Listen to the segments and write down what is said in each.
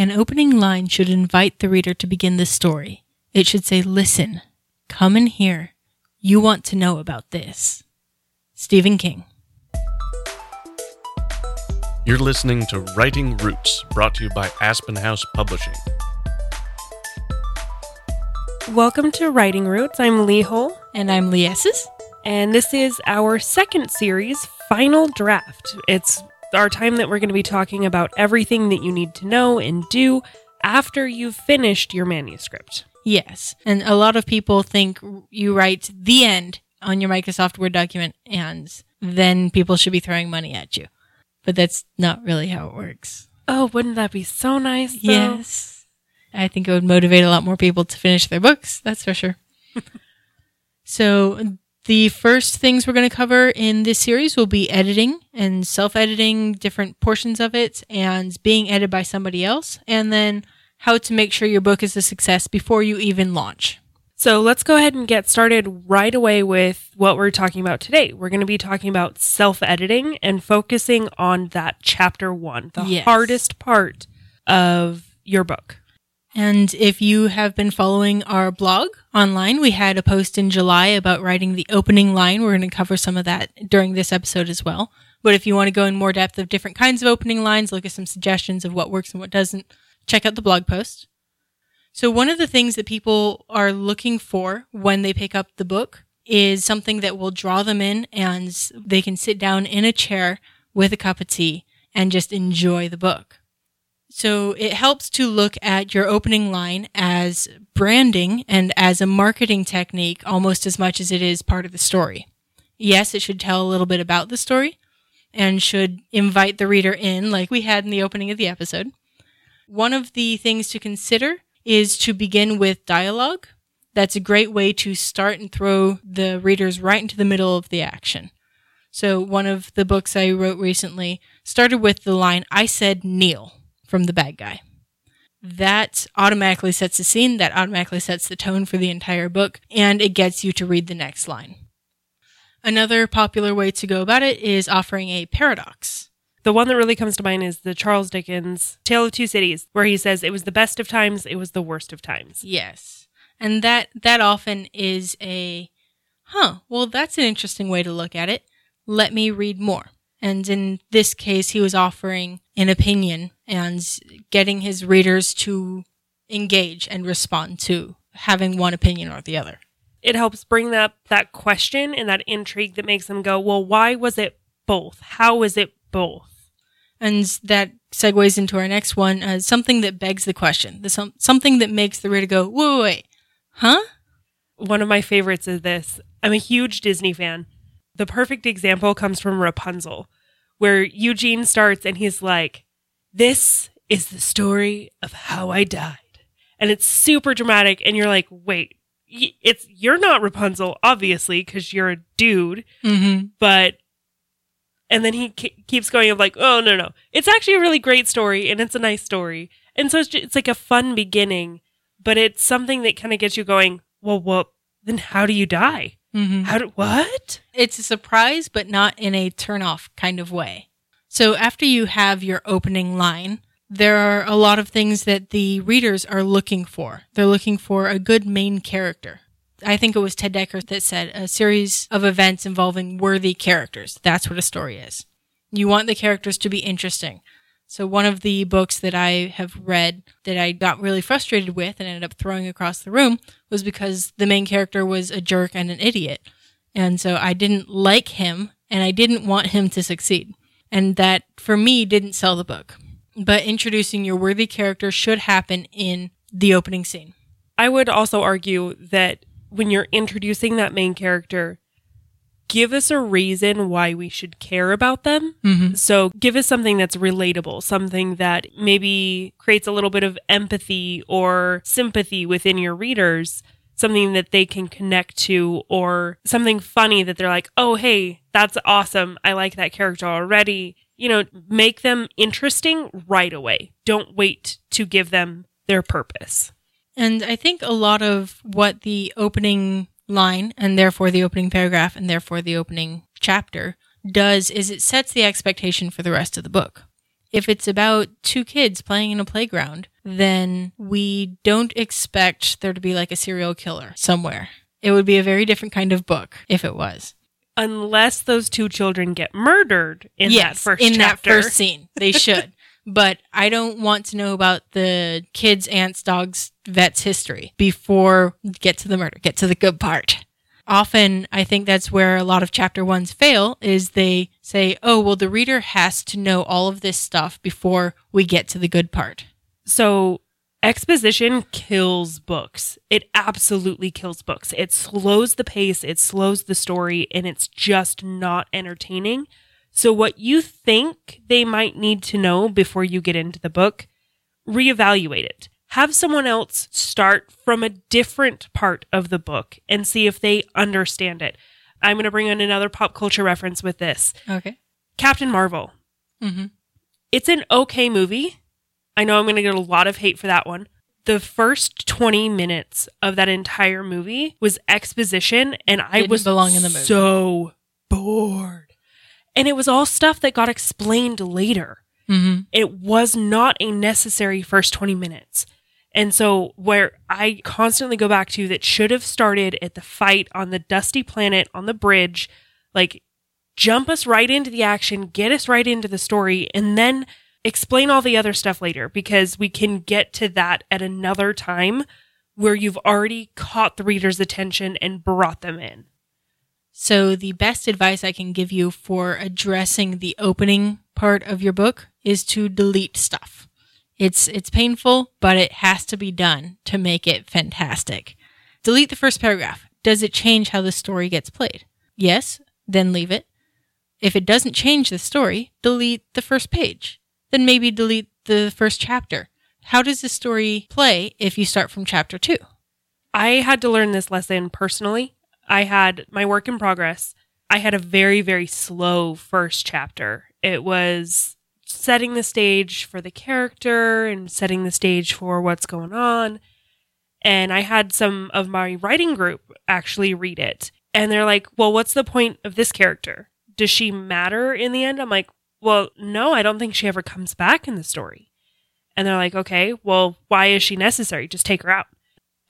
An opening line should invite the reader to begin the story. It should say, Listen, come in here. You want to know about this. Stephen King. You're listening to Writing Roots, brought to you by Aspen House Publishing. Welcome to Writing Roots. I'm Leigh Hull, And I'm Ley Esses. and this is our second series, Final Draft. It's our time that we're going to be talking about everything that you need to know and do after you've finished your manuscript. Yes. And a lot of people think you write the end on your Microsoft Word document and then people should be throwing money at you. But that's not really how it works. Oh, wouldn't that be so nice? though? Yes. I think it would motivate a lot more people to finish their books. That's for sure. so, the first things we're going to cover in this series will be editing and self editing different portions of it and being edited by somebody else, and then how to make sure your book is a success before you even launch. So let's go ahead and get started right away with what we're talking about today. We're going to be talking about self editing and focusing on that chapter one, the Yes. hardest part of your book. And if you have been following our blog online, we had a post in July about writing the opening line. We're going to cover some of that during this episode as well. But if you want to go in more depth of different kinds of opening lines, look at some suggestions of what works and what doesn't, check out the blog post. So one of the things that people are looking for when they pick up the book is something that will draw them in and they can sit down in a chair with a cup of tea and just enjoy the book. So it helps to look at your opening line as branding and as a marketing technique almost as much as it is part of the story. Yes, it should tell a little bit about the story and should invite the reader in like we had in the opening of the episode. One of the things to consider is to begin with dialogue. That's a great way to start and throw the readers right into the middle of the action. So one of the books I wrote recently started with the line, I said Neil from the bad guy. That automatically sets the scene, that automatically sets the tone for the entire book, and it gets you to read the next line. Another popular way to go about it is offering a paradox. The one that really comes to mind is the Charles Dickens Tale of Two Cities, where he says it was the best of times, it was the worst of times. Yes. And that that often is a huh, well that's an interesting way to look at it. Let me read more. And in this case he was offering an opinion and getting his readers to engage and respond to having one opinion or the other. It helps bring up that question and that intrigue that makes them go, well, why was it both? How is it both? And that segues into our next one, uh, something that begs the question, the some, something that makes the reader go, wait, wait, wait, huh? One of my favorites is this. I'm a huge Disney fan. The perfect example comes from Rapunzel, where Eugene starts and he's like, This is the story of how I died. And it's super dramatic. And you're like, Wait, it's you're not Rapunzel, obviously, because you're a dude. Mm-hmm. But, and then he ke- keeps going of like, Oh, no, no. It's actually a really great story and it's a nice story. And so it's, just, it's like a fun beginning, but it's something that kind of gets you going, Well, well, then how do you die? Mm-hmm. How do what? it's a surprise, but not in a turn off kind of way. So after you have your opening line, there are a lot of things that the readers are looking for. They're looking for a good main character. I think it was Ted Dekker that said a series of events involving worthy characters. That's what a story is. You want the characters to be interesting. So one of the books that I have read that I got really frustrated with and ended up throwing across the room was because the main character was a jerk and an idiot. And so I didn't like him and I didn't want him to succeed. And that for me didn't sell the book. But introducing your worthy character should happen in the opening scene. I would also argue that when you're introducing that main character, give us a reason why we should care about them. Mm-hmm. So give us something that's relatable, something that maybe creates a little bit of empathy or sympathy within your readers, something that they can connect to, or something funny that they're like, oh, hey, that's awesome. I like that character already. You know, make them interesting right away. Don't wait to give them their purpose. And I think a lot of what the opening line and therefore the opening paragraph and therefore the opening chapter does is it sets the expectation for the rest of the book. If it's about two kids playing in a playground, then we don't expect there to be like a serial killer somewhere. It would be a very different kind of book if it was. Unless those two children get murdered in that first in chapter. that first scene, they should. but I don't want to know about the kids, aunts, dogs, vets history before get to the murder. Get to the good part. Often, I think that's where a lot of chapter ones fail. Is they say, "Oh, well, the reader has to know all of this stuff before we get to the good part." So exposition kills books. It absolutely kills books. It slows the pace, it slows the story, and it's just not entertaining. So what you think they might need to know before you get into the book, reevaluate it. Have someone else start from a different part of the book and see if they understand it. I'm going to bring in another pop culture reference with this. Okay. Captain Marvel. Mm-hmm. It's an okay movie. I know I'm going to get a lot of hate for that one. The first 20 minutes of that entire movie was exposition, and I Didn't was belong in the movie. so bored. And it was all stuff that got explained later. Mm-hmm. It was not a necessary first 20 minutes. And so, where I constantly go back to that should have started at the fight on the dusty planet on the bridge, like jump us right into the action, get us right into the story, and then explain all the other stuff later because we can get to that at another time where you've already caught the reader's attention and brought them in. So, the best advice I can give you for addressing the opening part of your book is to delete stuff. It's it's painful, but it has to be done to make it fantastic. Delete the first paragraph. Does it change how the story gets played? Yes, then leave it. If it doesn't change the story, delete the first page. Then maybe delete the first chapter. How does the story play if you start from chapter 2? I had to learn this lesson personally. I had my work in progress. I had a very, very slow first chapter. It was setting the stage for the character and setting the stage for what's going on. And I had some of my writing group actually read it. And they're like, well, what's the point of this character? Does she matter in the end? I'm like, well, no, I don't think she ever comes back in the story. And they're like, okay, well, why is she necessary? Just take her out.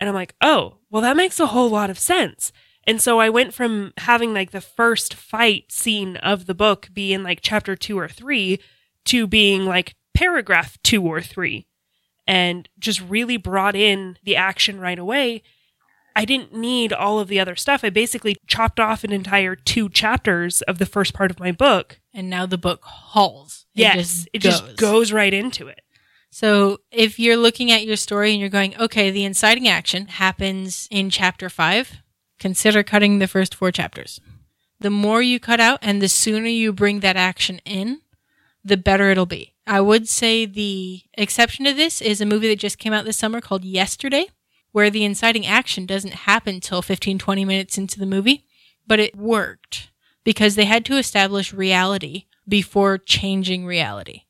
And I'm like, oh, well, that makes a whole lot of sense. And so I went from having like the first fight scene of the book be in like chapter two or three to being like paragraph two or three and just really brought in the action right away. I didn't need all of the other stuff. I basically chopped off an entire two chapters of the first part of my book. And now the book hauls. It yes, just it just goes right into it. So if you're looking at your story and you're going, okay, the inciting action happens in chapter five, consider cutting the first four chapters. The more you cut out and the sooner you bring that action in, the better it'll be. I would say the exception to this is a movie that just came out this summer called Yesterday, where the inciting action doesn't happen till 15, 20 minutes into the movie, but it worked because they had to establish reality before changing reality.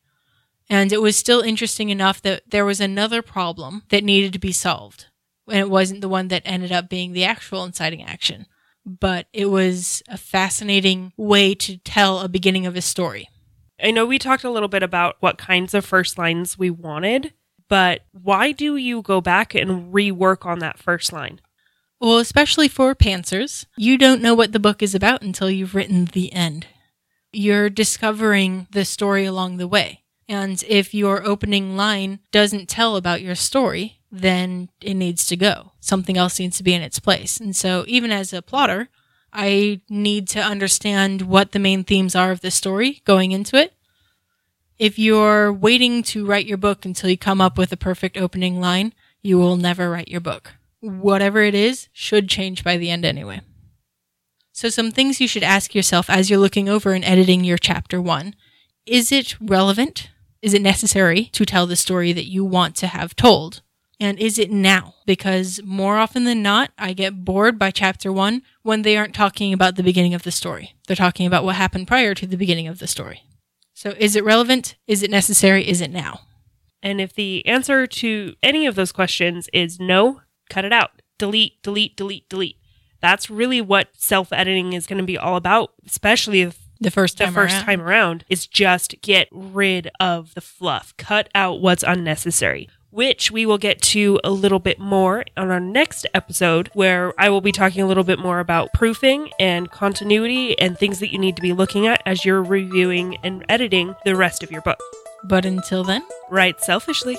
And it was still interesting enough that there was another problem that needed to be solved. And it wasn't the one that ended up being the actual inciting action. But it was a fascinating way to tell a beginning of a story. I know we talked a little bit about what kinds of first lines we wanted, but why do you go back and rework on that first line? Well, especially for pantsers, you don't know what the book is about until you've written the end. You're discovering the story along the way. And if your opening line doesn't tell about your story, then it needs to go. Something else needs to be in its place. And so, even as a plotter, I need to understand what the main themes are of the story going into it. If you're waiting to write your book until you come up with a perfect opening line, you will never write your book. Whatever it is should change by the end anyway. So, some things you should ask yourself as you're looking over and editing your chapter one is it relevant? Is it necessary to tell the story that you want to have told? And is it now? Because more often than not, I get bored by chapter one when they aren't talking about the beginning of the story. They're talking about what happened prior to the beginning of the story. So is it relevant? Is it necessary? Is it now? And if the answer to any of those questions is no, cut it out. Delete, delete, delete, delete. That's really what self editing is going to be all about, especially if The first the first around. time around is just get rid of the fluff, cut out what's unnecessary. Which we will get to a little bit more on our next episode, where I will be talking a little bit more about proofing and continuity and things that you need to be looking at as you're reviewing and editing the rest of your book. But until then, Write selfishly.